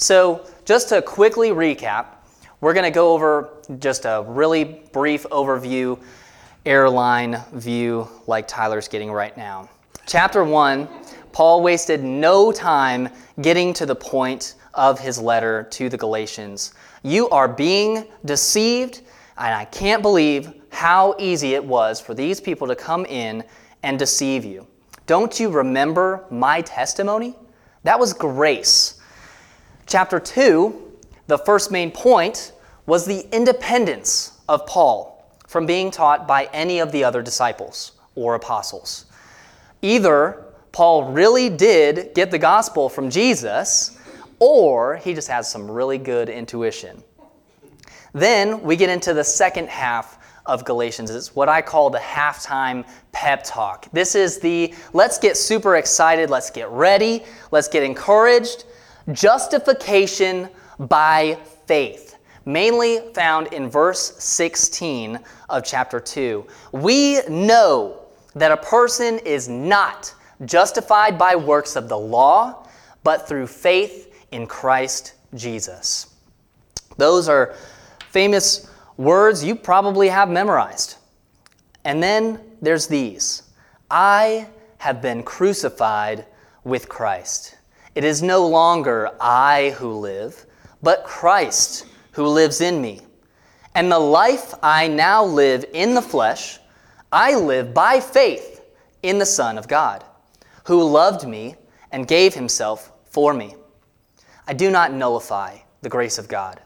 So, just to quickly recap, we're going to go over just a really brief overview, airline view, like Tyler's getting right now. Chapter 1, Paul wasted no time getting to the point of his letter to the Galatians. You are being deceived, and I can't believe how easy it was for these people to come in and deceive you. Don't you remember my testimony? That was grace. Chapter 2, the first main point was the independence of Paul from being taught by any of the other disciples or apostles. Either Paul really did get the gospel from Jesus, or he just has some really good intuition. Then we get into the second half of Galatians. It's what I call the halftime pep talk. This is the let's get super excited, let's get ready, let's get encouraged. Justification by faith, mainly found in verse 16 of chapter 2. We know that a person is not justified by works of the law, but through faith in Christ Jesus. Those are famous words you probably have memorized. And then there's these I have been crucified with Christ. It is no longer I who live, but Christ who lives in me. And the life I now live in the flesh, I live by faith in the Son of God, who loved me and gave himself for me. I do not nullify the grace of God.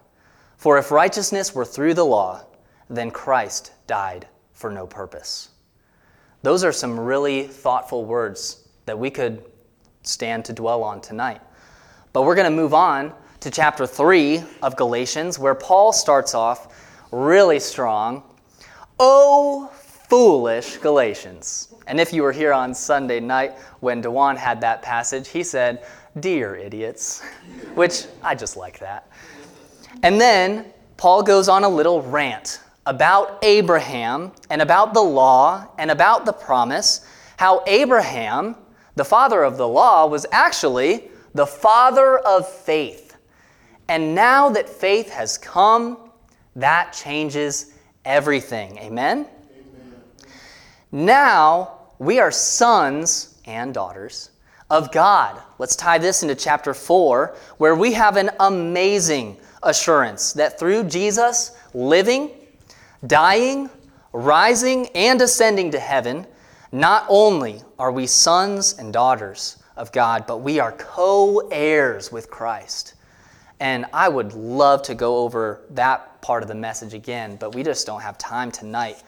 For if righteousness were through the law, then Christ died for no purpose. Those are some really thoughtful words that we could stand to dwell on tonight. But we're going to move on to chapter 3 of Galatians, where Paul starts off really strong. Oh, foolish Galatians. And if you were here on Sunday night when Dewan had that passage, he said, Dear idiots, which I just like that. And then Paul goes on a little rant about Abraham and about the law and about the promise, how Abraham, the father of the law, was actually the father of faith. And now that faith has come, that changes everything. Amen? Amen? Now we are sons and daughters of God. Let's tie this into chapter 4, where we have an amazing assurance that through Jesus living, dying, rising, and ascending to heaven, not only are we sons and daughters of God, but we are co heirs with Christ. And I would love to go over that part of the message again, but we just don't have time tonight.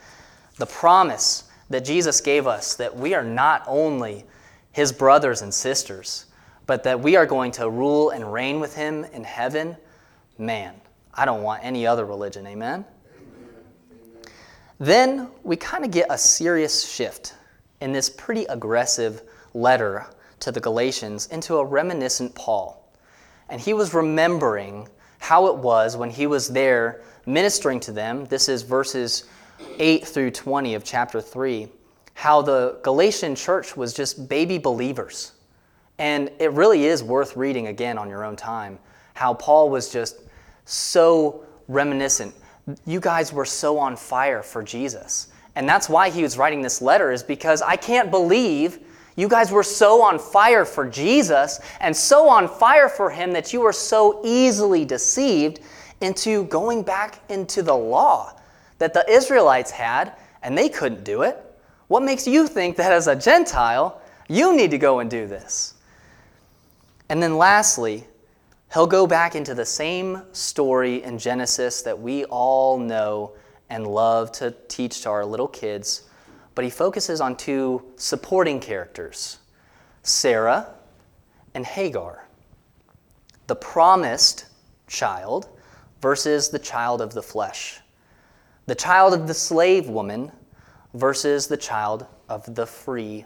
The promise that Jesus gave us that we are not only his brothers and sisters, but that we are going to rule and reign with him in heaven, man, I don't want any other religion. Amen? Then we kind of get a serious shift in this pretty aggressive letter to the Galatians into a reminiscent Paul. And he was remembering how it was when he was there ministering to them. This is verses 8 through 20 of chapter 3. How the Galatian church was just baby believers. And it really is worth reading again on your own time. How Paul was just so reminiscent. You guys were so on fire for Jesus. And that's why he was writing this letter, is because I can't believe you guys were so on fire for Jesus and so on fire for him that you were so easily deceived into going back into the law that the Israelites had, and they couldn't do it. What makes you think that as a Gentile, you need to go and do this? And then lastly, he'll go back into the same story in Genesis that we all know and love to teach to our little kids, but he focuses on two supporting characters Sarah and Hagar. The promised child versus the child of the flesh. The child of the slave woman versus the child of the free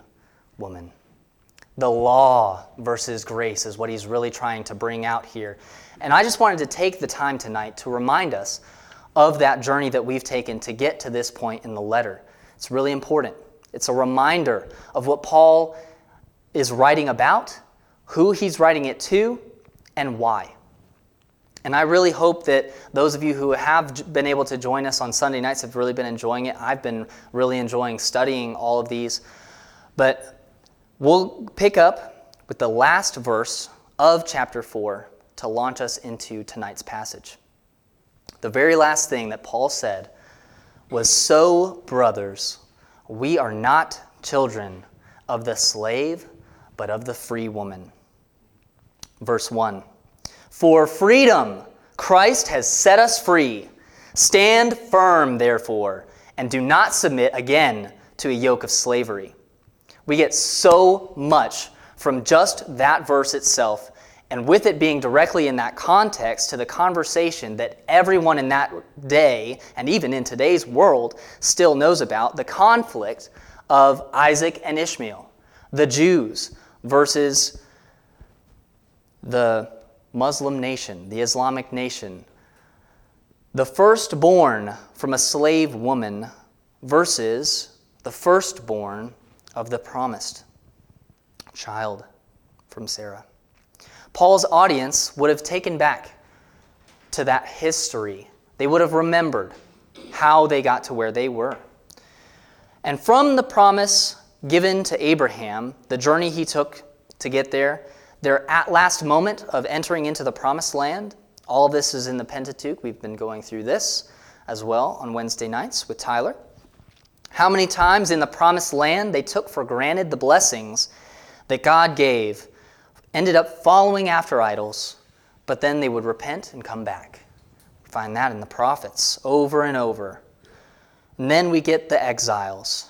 woman. The law versus grace is what he's really trying to bring out here. And I just wanted to take the time tonight to remind us of that journey that we've taken to get to this point in the letter. It's really important. It's a reminder of what Paul is writing about, who he's writing it to, and why. And I really hope that those of you who have been able to join us on Sunday nights have really been enjoying it. I've been really enjoying studying all of these. But we'll pick up with the last verse of chapter 4 to launch us into tonight's passage. The very last thing that Paul said was So, brothers, we are not children of the slave, but of the free woman. Verse 1 For freedom, Christ has set us free. Stand firm, therefore, and do not submit again to a yoke of slavery. We get so much from just that verse itself, and with it being directly in that context to the conversation that everyone in that day, and even in today's world, still knows about the conflict of Isaac and Ishmael, the Jews versus the Muslim nation, the Islamic nation, the firstborn from a slave woman versus the firstborn of the promised child from Sarah. Paul's audience would have taken back to that history. They would have remembered how they got to where they were. And from the promise given to Abraham, the journey he took to get there, their at last moment of entering into the promised land, all this is in the Pentateuch. We've been going through this as well on Wednesday nights with Tyler. How many times in the promised land they took for granted the blessings that God gave, ended up following after idols, but then they would repent and come back. We find that in the prophets over and over. And then we get the exiles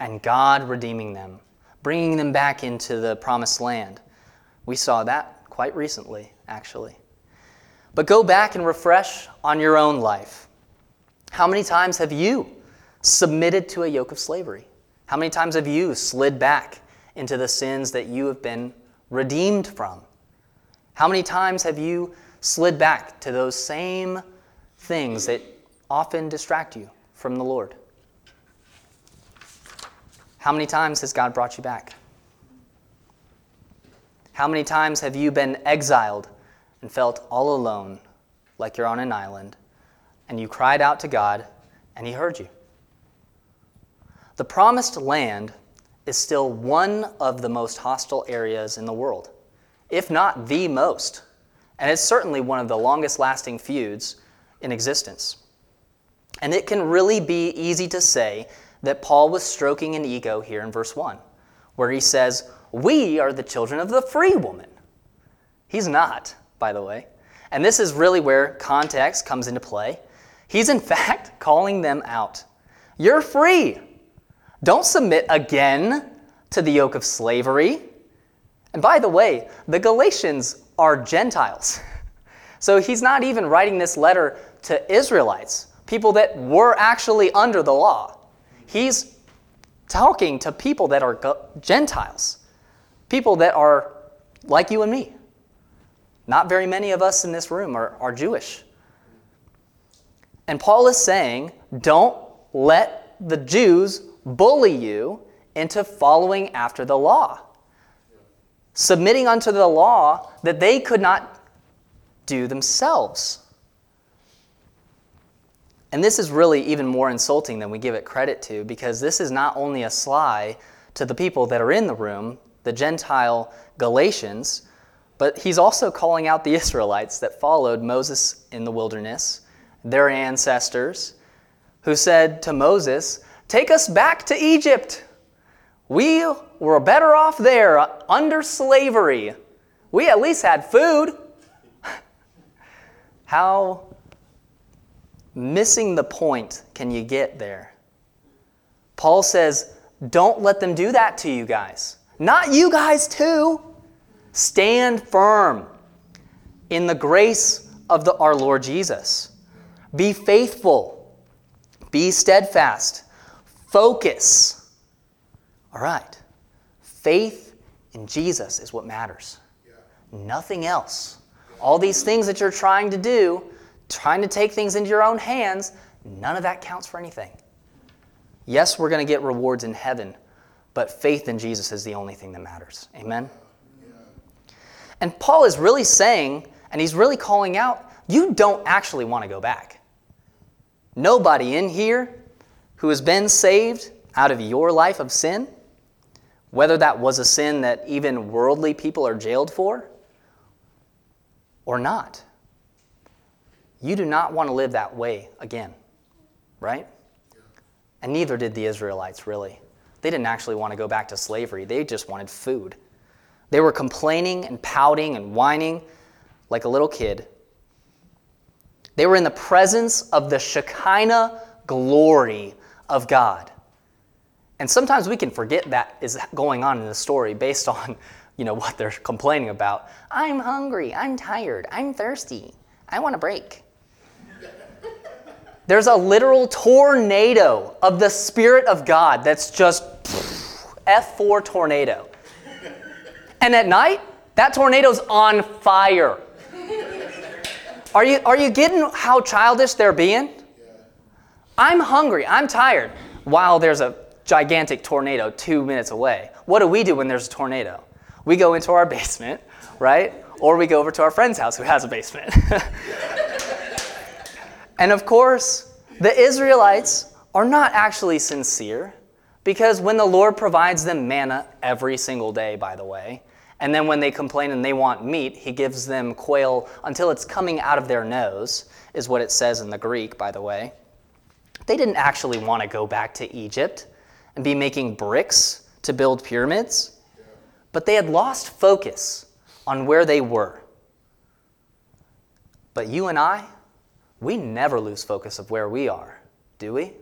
and God redeeming them, bringing them back into the promised land. We saw that quite recently, actually. But go back and refresh on your own life. How many times have you submitted to a yoke of slavery? How many times have you slid back into the sins that you have been redeemed from? How many times have you slid back to those same things that often distract you from the Lord? How many times has God brought you back? How many times have you been exiled and felt all alone, like you're on an island, and you cried out to God and He heard you? The promised land is still one of the most hostile areas in the world, if not the most. And it's certainly one of the longest lasting feuds in existence. And it can really be easy to say that Paul was stroking an ego here in verse 1, where he says, We are the children of the free woman. He's not, by the way. And this is really where context comes into play. He's in fact calling them out. You're free. Don't submit again to the yoke of slavery. And by the way, the Galatians are Gentiles. So he's not even writing this letter to Israelites, people that were actually under the law. He's talking to people that are Gentiles, people that are like you and me. Not very many of us in this room are, are Jewish. And Paul is saying, don't let the Jews bully you into following after the law, submitting unto the law that they could not do themselves. And this is really even more insulting than we give it credit to because this is not only a sly to the people that are in the room, the Gentile Galatians, but he's also calling out the Israelites that followed Moses in the wilderness, their ancestors, who said to Moses, Take us back to Egypt. We were better off there uh, under slavery. We at least had food. How missing the point can you get there? Paul says, Don't let them do that to you guys. Not you guys, too. Stand firm in the grace of the, our Lord Jesus. Be faithful. Be steadfast. Focus. All right. Faith in Jesus is what matters. Yeah. Nothing else. All these things that you're trying to do, trying to take things into your own hands, none of that counts for anything. Yes, we're going to get rewards in heaven, but faith in Jesus is the only thing that matters. Amen? Yeah. And Paul is really saying And he's really calling out you don't actually want to go back. Nobody in here who has been saved out of your life of sin, whether that was a sin that even worldly people are jailed for or not, you do not want to live that way again, right? And neither did the Israelites, really. They didn't actually want to go back to slavery, they just wanted food. They were complaining and pouting and whining like a little kid. They were in the presence of the Shekinah glory of God. And sometimes we can forget that is going on in the story based on, you know, what they're complaining about. I'm hungry, I'm tired, I'm thirsty. I want a break. There's a literal tornado of the Spirit of God that's just F4 tornado. And at night, that tornado's on fire. Are you, are you getting how childish they're being? I'm hungry, I'm tired, while there's a gigantic tornado two minutes away. What do we do when there's a tornado? We go into our basement, right? Or we go over to our friend's house who has a basement. and of course, the Israelites are not actually sincere because when the Lord provides them manna every single day, by the way, and then when they complain and they want meat, he gives them quail until it's coming out of their nose, is what it says in the Greek, by the way. They didn't actually want to go back to Egypt and be making bricks to build pyramids, but they had lost focus on where they were. But you and I, we never lose focus of where we are, do we?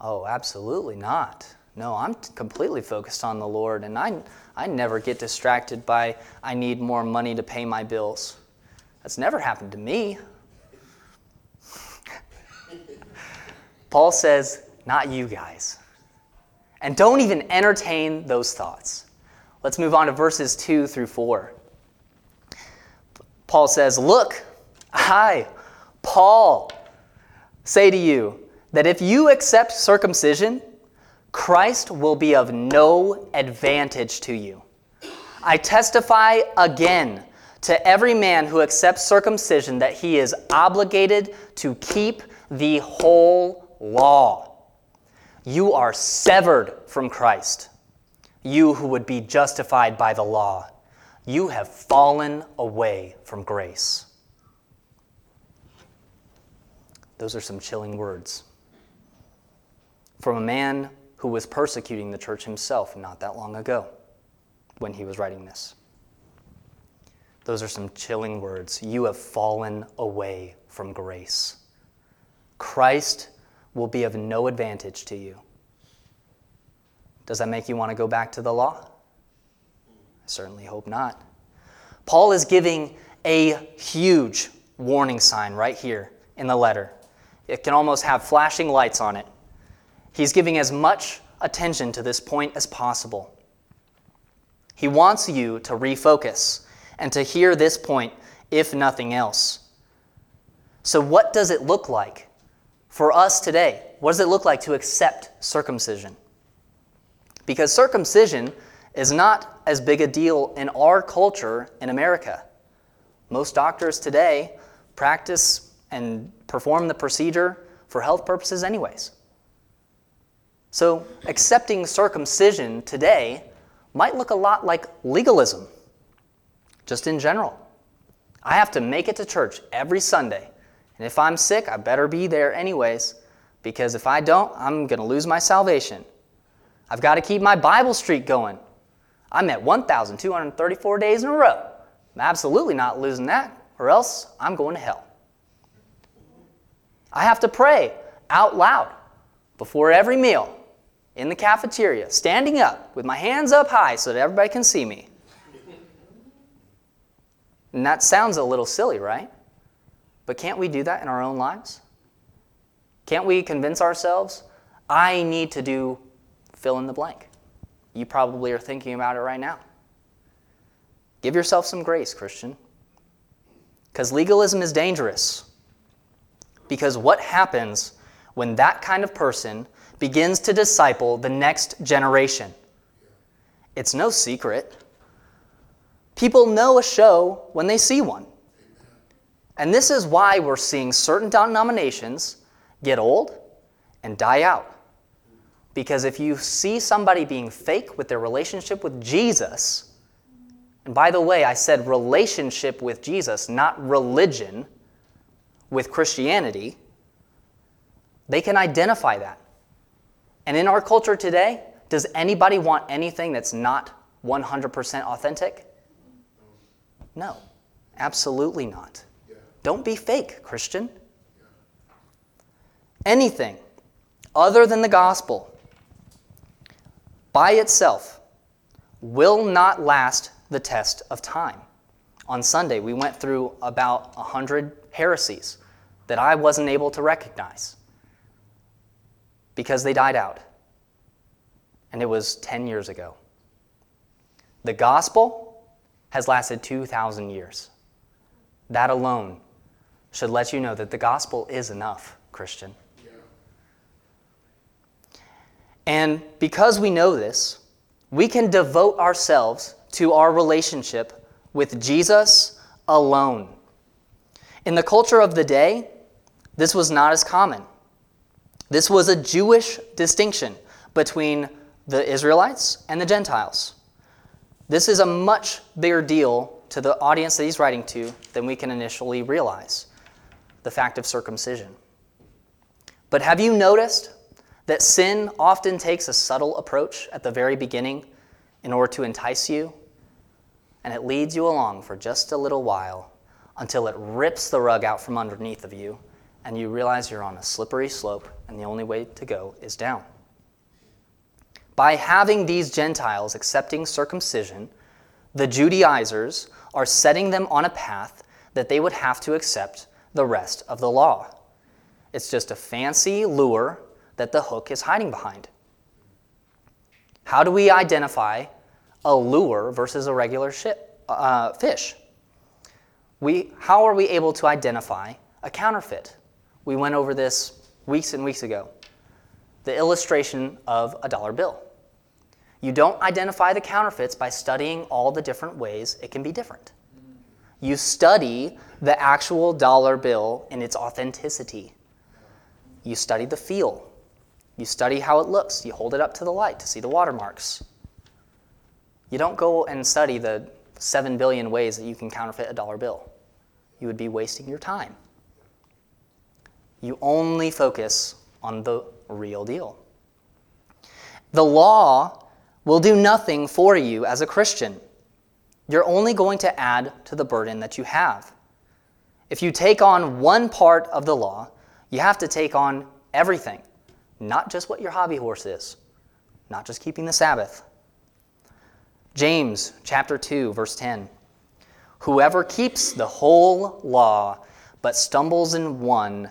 Oh, absolutely not. No, I'm completely focused on the Lord, and I, I never get distracted by, I need more money to pay my bills. That's never happened to me. Paul says, Not you guys. And don't even entertain those thoughts. Let's move on to verses 2 through 4. Paul says, Look, I, Paul, say to you that if you accept circumcision, Christ will be of no advantage to you. I testify again to every man who accepts circumcision that he is obligated to keep the whole law. You are severed from Christ. You who would be justified by the law, you have fallen away from grace. Those are some chilling words. From a man who was persecuting the church himself not that long ago when he was writing this. Those are some chilling words. You have fallen away from grace. Christ will be of no advantage to you. Does that make you want to go back to the law? I certainly hope not. Paul is giving a huge warning sign right here in the letter. It can almost have flashing lights on it. He's giving as much attention to this point as possible. He wants you to refocus and to hear this point, if nothing else. So, what does it look like for us today, what does it look like to accept circumcision? Because circumcision is not as big a deal in our culture in America. Most doctors today practice and perform the procedure for health purposes, anyways. So, accepting circumcision today might look a lot like legalism, just in general. I have to make it to church every Sunday and if I'm sick, I better be there anyways, because if I don't, I'm going to lose my salvation. I've got to keep my Bible streak going. I'm at 1,234 days in a row. I'm absolutely not losing that, or else I'm going to hell. I have to pray out loud before every meal in the cafeteria, standing up with my hands up high so that everybody can see me. And that sounds a little silly, right? But can't we do that in our own lives? Can't we convince ourselves, I need to do fill in the blank? You probably are thinking about it right now. Give yourself some grace, Christian. Because legalism is dangerous. Because what happens when that kind of person begins to disciple the next generation? It's no secret. People know a show when they see one. And this is why we're seeing certain denominations get old and die out. Because if you see somebody being fake with their relationship with Jesus, and by the way, I said relationship with Jesus, not religion with Christianity, they can identify that. And in our culture today, does anybody want anything that's not 100% authentic? No, absolutely not. Don't be fake, Christian. Anything other than the gospel by itself will not last the test of time. On Sunday, we went through about 100 heresies that I wasn't able to recognize because they died out. And it was 10 years ago. The gospel has lasted 2,000 years. That alone should let you know that the gospel is enough, Christian. And because we know this, we can devote ourselves to our relationship with Jesus alone. In the culture of the day, this was not as common. This was a Jewish distinction between the Israelites and the Gentiles. This is a much bigger deal to the audience that he's writing to than we can initially realize the fact of circumcision. But have you noticed that sin often takes a subtle approach at the very beginning in order to entice you, and it leads you along for just a little while until it rips the rug out from underneath of you, and you realize you're on a slippery slope, and the only way to go is down. By having these Gentiles accepting circumcision, the Judaizers are setting them on a path that they would have to accept the rest of the law. It's just a fancy lure that the hook is hiding behind. How do we identify a lure versus a regular ship, uh, fish? We, how are we able to identify a counterfeit? We went over this weeks and weeks ago. The illustration of a dollar bill. You don't identify the counterfeits by studying all the different ways it can be different. You study the actual dollar bill and its authenticity. You study the feel. You study how it looks. You hold it up to the light to see the watermarks. You don't go and study the 7 billion ways that you can counterfeit a dollar bill. You would be wasting your time. You only focus on the real deal. The law will do nothing for you as a Christian. You're only going to add to the burden that you have. If you take on one part of the law, you have to take on everything not just what your hobby horse is, not just keeping the Sabbath. James chapter 2 verse 10. Whoever keeps the whole law but stumbles in one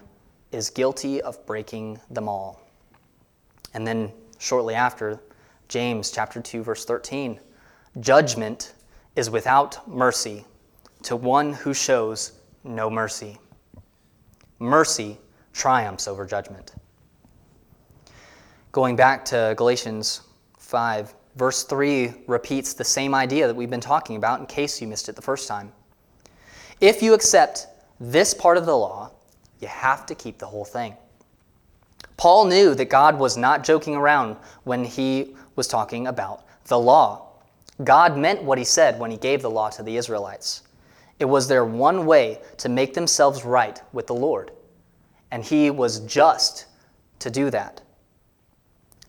is guilty of breaking them all. And then shortly after, James chapter 2 verse 13. Judgment is without mercy to one who shows no mercy. Mercy triumphs over judgment. Going back to Galatians 5, verse 3 repeats the same idea that we've been talking about in case you missed it the first time. If you accept this part of the law, you have to keep the whole thing. Paul knew that God was not joking around when he was talking about the law. God meant what he said when he gave the law to the Israelites. It was their one way to make themselves right with the Lord. And he was just to do that.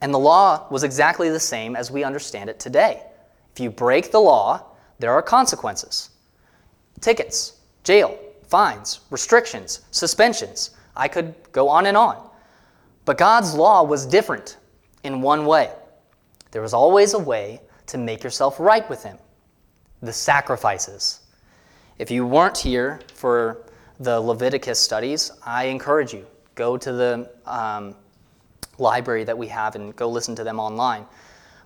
And the law was exactly the same as we understand it today. If you break the law, there are consequences tickets, jail, fines, restrictions, suspensions. I could go on and on. But God's law was different in one way. There was always a way to make yourself right with Him the sacrifices. If you weren't here for the Leviticus studies, I encourage you go to the um, library that we have and go listen to them online.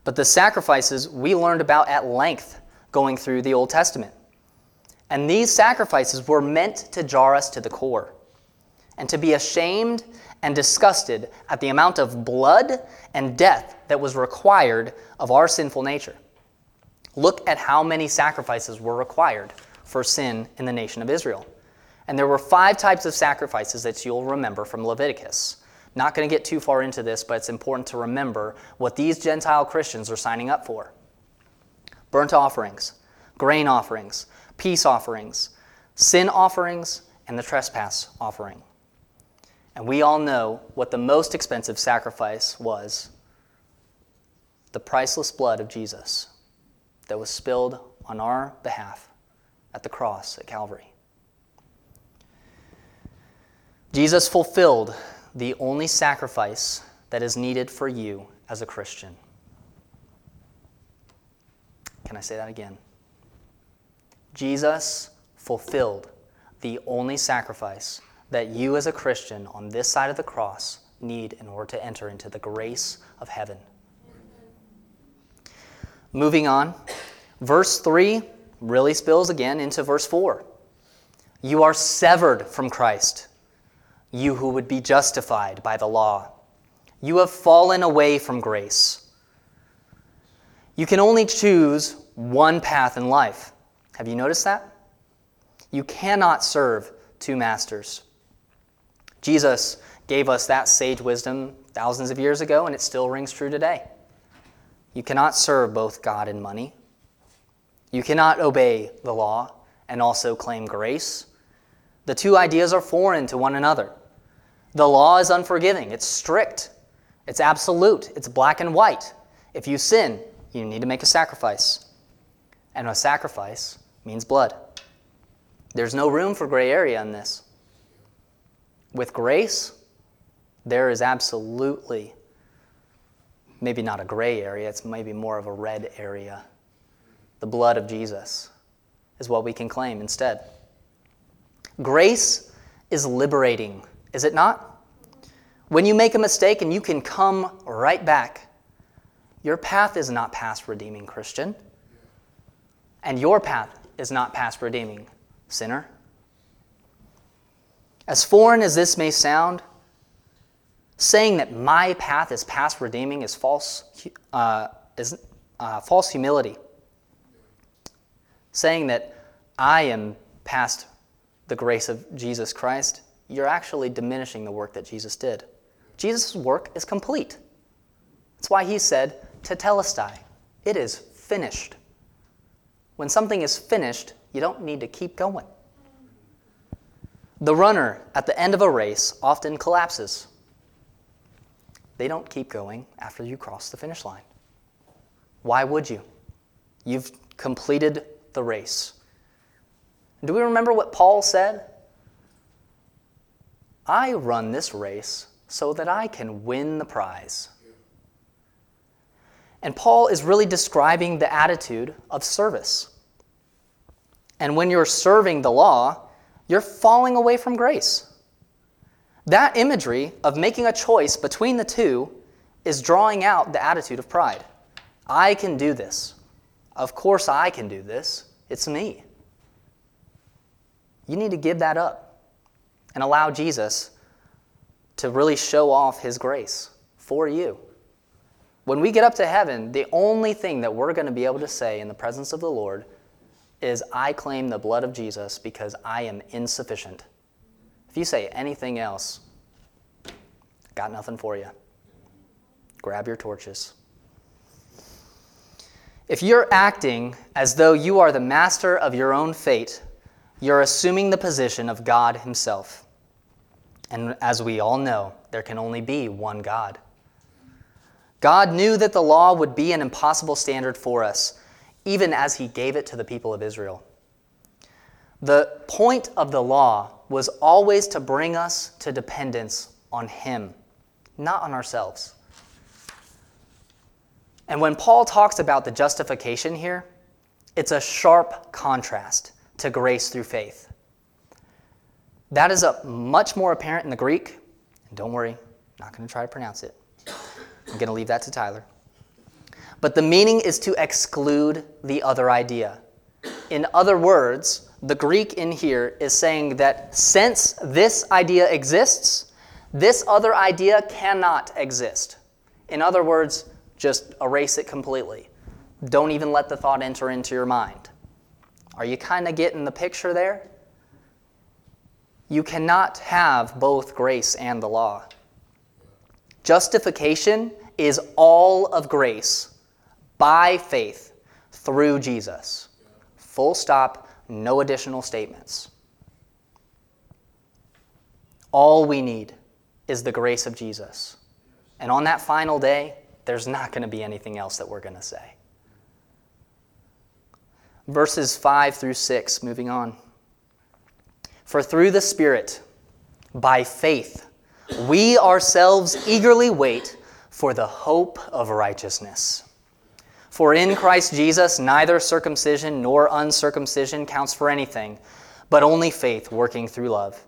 But the sacrifices we learned about at length going through the Old Testament. And these sacrifices were meant to jar us to the core and to be ashamed and disgusted at the amount of blood and death that was required of our sinful nature. Look at how many sacrifices were required for sin in the nation of Israel. And there were five types of sacrifices that you'll remember from Leviticus. Not going to get too far into this, but it's important to remember what these Gentile Christians are signing up for burnt offerings, grain offerings, peace offerings, sin offerings, and the trespass offering. And we all know what the most expensive sacrifice was the priceless blood of Jesus that was spilled on our behalf at the cross at Calvary. Jesus fulfilled the only sacrifice that is needed for you as a Christian. Can I say that again? Jesus fulfilled the only sacrifice that you as a Christian on this side of the cross need in order to enter into the grace of heaven. Moving on, verse 3 really spills again into verse 4. You are severed from Christ, you who would be justified by the law. You have fallen away from grace. You can only choose one path in life. Have you noticed that? You cannot serve two masters. Jesus gave us that sage wisdom thousands of years ago, and it still rings true today. You cannot serve both God and money. You cannot obey the law and also claim grace. The two ideas are foreign to one another. The law is unforgiving, it's strict, it's absolute, it's black and white. If you sin, you need to make a sacrifice. And a sacrifice means blood. There's no room for gray area in this. With grace, there is absolutely maybe not a gray area, it's maybe more of a red area. The blood of Jesus is what we can claim instead. Grace is liberating, is it not? When you make a mistake and you can come right back, your path is not past redeeming Christian, and your path is not past redeeming sinner. As foreign as this may sound, saying that my path is past redeeming is false, uh, is uh, false humility. Saying that I am past the grace of Jesus Christ, you're actually diminishing the work that Jesus did. Jesus' work is complete. That's why he said, Tetelestai, it is finished. When something is finished, you don't need to keep going. The runner at the end of a race often collapses they don't keep going after you cross the finish line. Why would you? You've completed the race. Do we remember what Paul said? I run this race so that I can win the prize. And Paul is really describing the attitude of service. And when you're serving the law, you're falling away from grace. That imagery of making a choice between the two is drawing out the attitude of pride. I can do this. Of course, I can do this. It's me. You need to give that up and allow Jesus to really show off his grace for you. When we get up to heaven, the only thing that we're going to be able to say in the presence of the Lord is, I claim the blood of Jesus because I am insufficient. If you say anything else, got nothing for you. Grab your torches. If you're acting as though you are the master of your own fate, you're assuming the position of God Himself. And as we all know, there can only be one God. God knew that the law would be an impossible standard for us, even as He gave it to the people of Israel. The point of the law was always to bring us to dependence on Him, not on ourselves. And when Paul talks about the justification here, it's a sharp contrast to grace through faith. That is a much more apparent in the Greek. Don't worry, I'm not going to try to pronounce it. I'm going to leave that to Tyler. But the meaning is to exclude the other idea. In other words, the Greek in here is saying that since this idea exists, this other idea cannot exist. In other words, just erase it completely. Don't even let the thought enter into your mind. Are you kind of getting the picture there? You cannot have both grace and the law. Justification is all of grace by faith through Jesus. Full stop, no additional statements. All we need is the grace of Jesus. And on that final day, there's not going to be anything else that we're going to say. Verses 5 through 6, moving on. For through the Spirit, by faith, we ourselves eagerly wait for the hope of righteousness. For in Christ Jesus, neither circumcision nor uncircumcision counts for anything, but only faith working through love.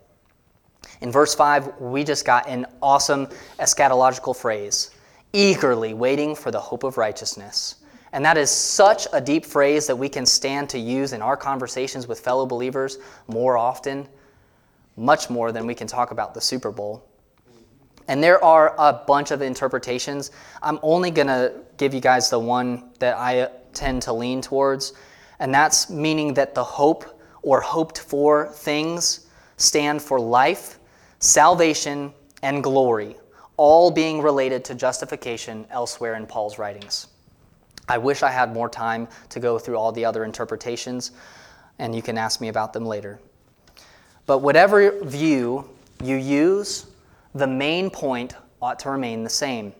In verse 5, we just got an awesome eschatological phrase eagerly waiting for the hope of righteousness. And that is such a deep phrase that we can stand to use in our conversations with fellow believers more often, much more than we can talk about the Super Bowl. And there are a bunch of interpretations. I'm only going to give you guys the one that I tend to lean towards, and that's meaning that the hope or hoped for things stand for life salvation, and glory, all being related to justification elsewhere in Paul's writings. I wish I had more time to go through all the other interpretations, and you can ask me about them later. But whatever view you use, the main point ought to remain the same.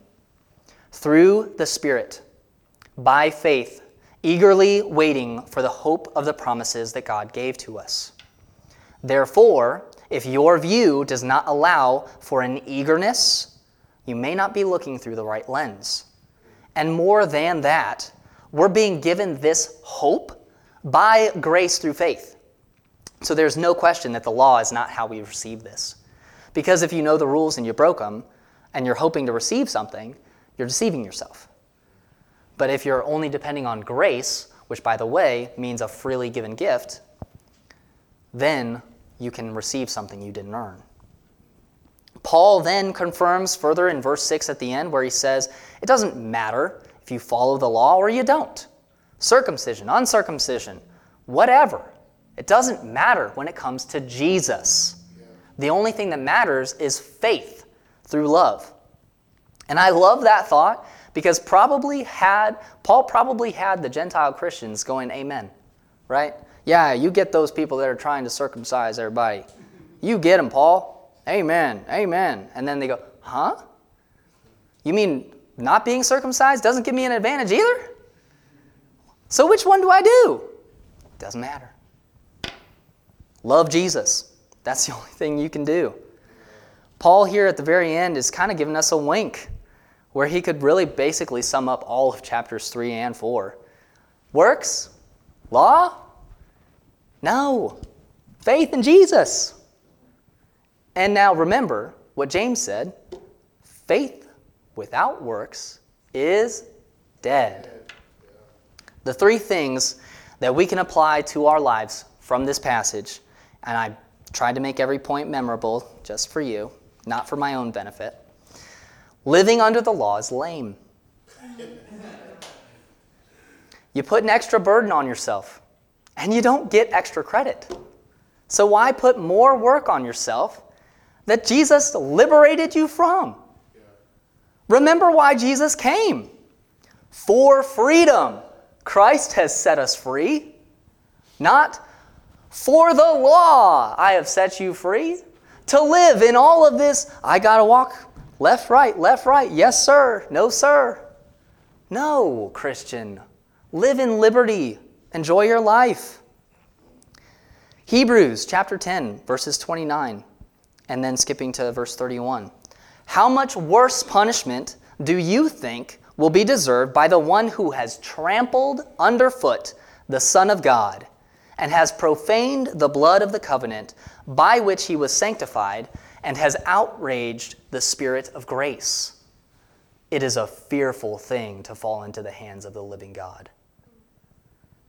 Through the Spirit, by faith, eagerly waiting for the hope of the promises that God gave to us. Therefore, if your view does not allow for an eagerness, you may not be looking through the right lens. And more than that, we're being given this hope by grace through faith. So there's no question that the law is not how we receive this. Because if you know the rules and you broke them, and you're hoping to receive something, you're deceiving yourself. But if you're only depending on grace, which by the way means a freely given gift, then you can receive something you didn't earn. Paul then confirms further in verse 6 at the end where he says, It doesn't matter if you follow the law or you don't. Circumcision, uncircumcision, whatever. It doesn't matter when it comes to Jesus. The only thing that matters is faith through love. And I love that thought because probably had Paul probably had the Gentile Christians going amen, right? Yeah, you get those people that are trying to circumcise everybody. You get them, Paul. Amen. Amen. And then they go, huh? You mean not being circumcised doesn't give me an advantage either? So which one do I do? Doesn't matter. Love Jesus. That's the only thing you can do. Paul here at the very end is kind of giving us a wink where he could really basically sum up all of chapters 3 and 4. Works, law, no. Faith in Jesus. And now remember what James said faith without works is dead. The three things that we can apply to our lives from this passage, and I tried to make every point memorable just for you, not for my own benefit. Living under the law is lame. You put an extra burden on yourself and you don't get extra credit. So why put more work on yourself that Jesus liberated you from? Remember why Jesus came. For freedom. Christ has set us free. Not for the law I have set you free. To live in all of this, I got to walk left, right, left, right. Yes, sir. No, sir. No, Christian. Live in liberty. Enjoy your life. Hebrews chapter 10, verses 29, and then skipping to verse 31. How much worse punishment do you think will be deserved by the one who has trampled underfoot the Son of God and has profaned the blood of the covenant by which he was sanctified and has outraged the Spirit of grace? It is a fearful thing to fall into the hands of the living God.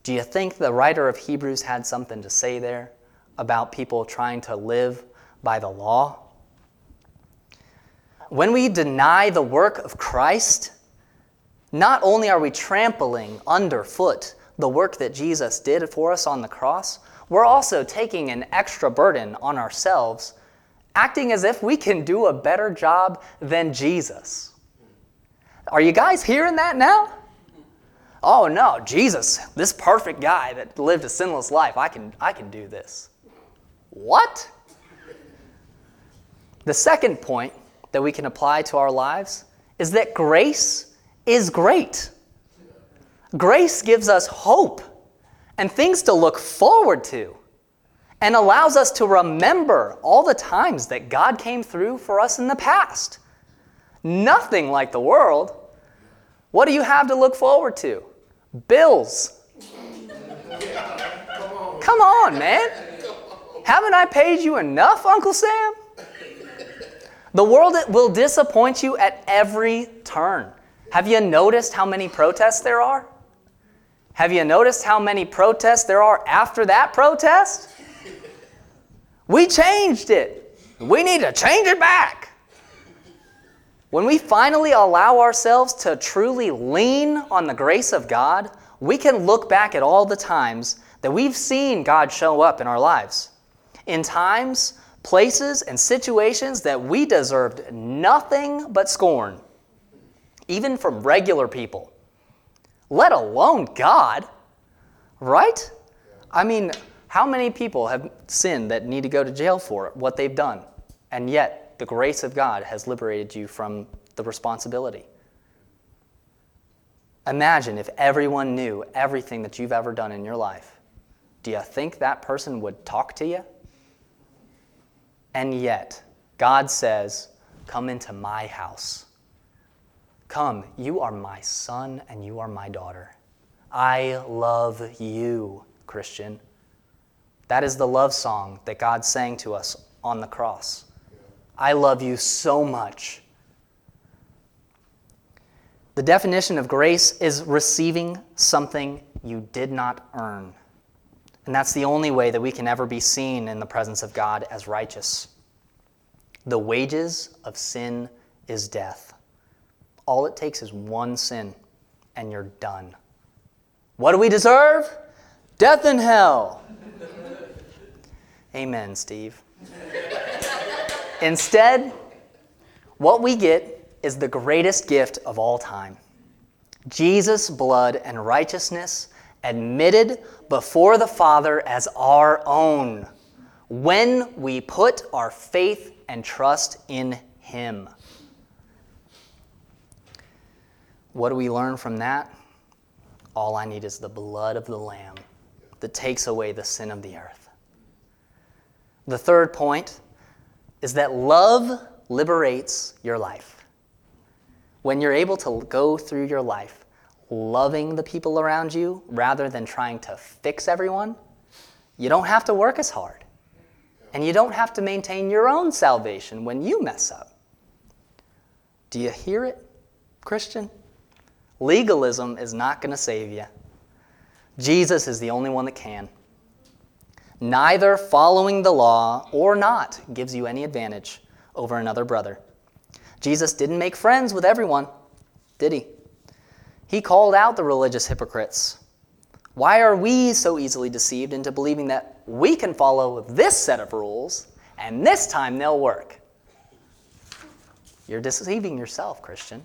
Do you think the writer of Hebrews had something to say there about people trying to live by the law? When we deny the work of Christ, not only are we trampling underfoot the work that Jesus did for us on the cross, we're also taking an extra burden on ourselves, acting as if we can do a better job than Jesus. Are you guys hearing that now? Oh no, Jesus, this perfect guy that lived a sinless life, I can, I can do this. What? The second point that we can apply to our lives is that grace is great. Grace gives us hope and things to look forward to and allows us to remember all the times that God came through for us in the past. Nothing like the world. What do you have to look forward to? Bills. Come on, man. Haven't I paid you enough, Uncle Sam? The world will disappoint you at every turn. Have you noticed how many protests there are? Have you noticed how many protests there are after that protest? We changed it. We need to change it back. When we finally allow ourselves to truly lean on the grace of God, we can look back at all the times that we've seen God show up in our lives. In times places, and situations that we deserved nothing but scorn, even from regular people, let alone God. Right? I mean, how many people have sinned that need to go to jail for what they've done? And yet, the grace of God has liberated you from the responsibility. Imagine if everyone knew everything that you've ever done in your life. Do you think that person would talk to you? And yet, God says, Come into my house. Come, you are my son and you are my daughter. I love you, Christian. That is the love song that God sang to us on the cross. I love you so much. The definition of grace is receiving something you did not earn. And that's the only way that we can ever be seen in the presence of God as righteous. The wages of sin is death. All it takes is one sin, and you're done. What do we deserve? Death and hell. Amen, Steve. Instead, what we get is the greatest gift of all time Jesus' blood and righteousness admitted before the Father as our own when we put our faith and trust in Him. What do we learn from that? All I need is the blood of the Lamb that takes away the sin of the earth. The third point is that love liberates your life. When you're able to go through your life loving the people around you rather than trying to fix everyone, you don't have to work as hard. And you don't have to maintain your own salvation when you mess up. Do you hear it, Christian? Legalism is not going to save you. Jesus is the only one that can. Neither following the law or not gives you any advantage over another brother. Jesus didn't make friends with everyone, did he? He called out the religious hypocrites. Why are we so easily deceived into believing that we can follow this set of rules and this time they'll work? You're deceiving yourself, Christian.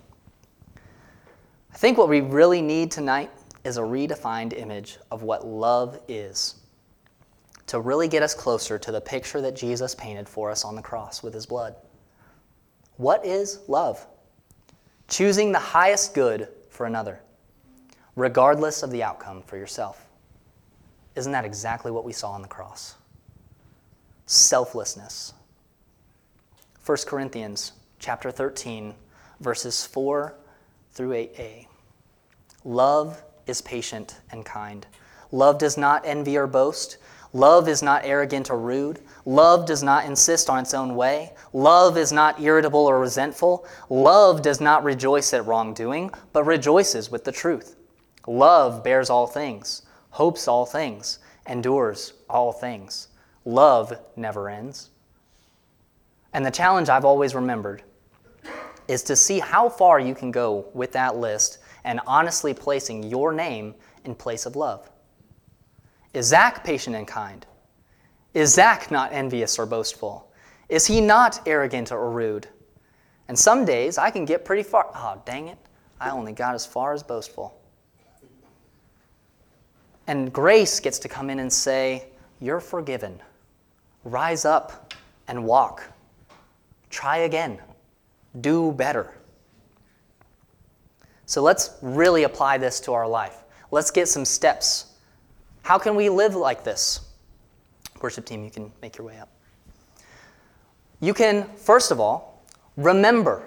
I think what we really need tonight is a redefined image of what love is to really get us closer to the picture that Jesus painted for us on the cross with his blood. What is love? Choosing the highest good for another, regardless of the outcome for yourself. Isn't that exactly what we saw on the cross? Selflessness. 1 Corinthians chapter 13 verses 4 through 8a. Love is patient and kind. Love does not envy or boast. Love is not arrogant or rude. Love does not insist on its own way. Love is not irritable or resentful. Love does not rejoice at wrongdoing, but rejoices with the truth. Love bears all things, hopes all things, endures all things. Love never ends. And the challenge I've always remembered is to see how far you can go with that list and honestly placing your name in place of love. Is Zach patient and kind? Is Zach not envious or boastful? Is he not arrogant or rude? And some days I can get pretty far. Oh, dang it. I only got as far as boastful. And grace gets to come in and say, You're forgiven. Rise up and walk. Try again. Do better. So let's really apply this to our life. Let's get some steps. How can we live like this? Worship team, you can make your way up. You can, first of all, remember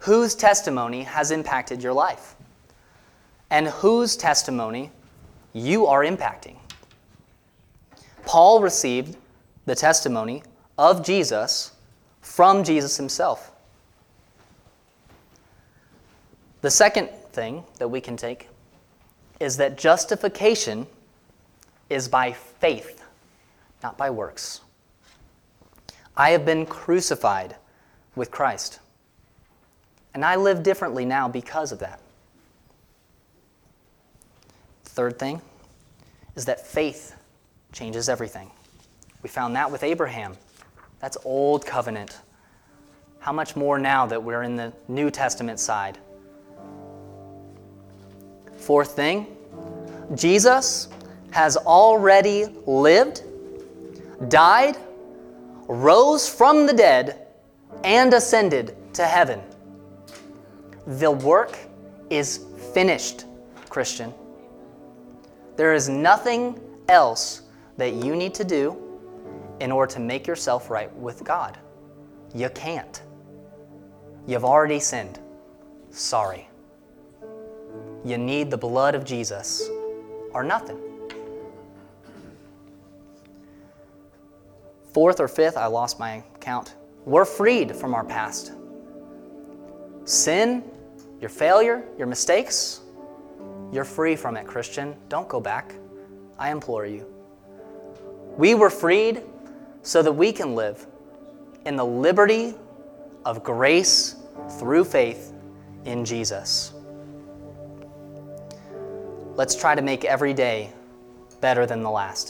whose testimony has impacted your life and whose testimony you are impacting. Paul received the testimony of Jesus from Jesus himself. The second thing that we can take is that justification is by faith, not by works. I have been crucified with Christ, and I live differently now because of that. Third thing is that faith changes everything. We found that with Abraham. That's old covenant. How much more now that we're in the New Testament side? Fourth thing, Jesus has already lived, died, rose from the dead, and ascended to heaven. The work is finished, Christian. There is nothing else that you need to do in order to make yourself right with God. You can't. You've already sinned. Sorry. You need the blood of Jesus or nothing. Fourth or fifth, I lost my count. We're freed from our past. Sin, your failure, your mistakes, you're free from it, Christian. Don't go back. I implore you. We were freed so that we can live in the liberty of grace through faith in Jesus. Let's try to make every day better than the last.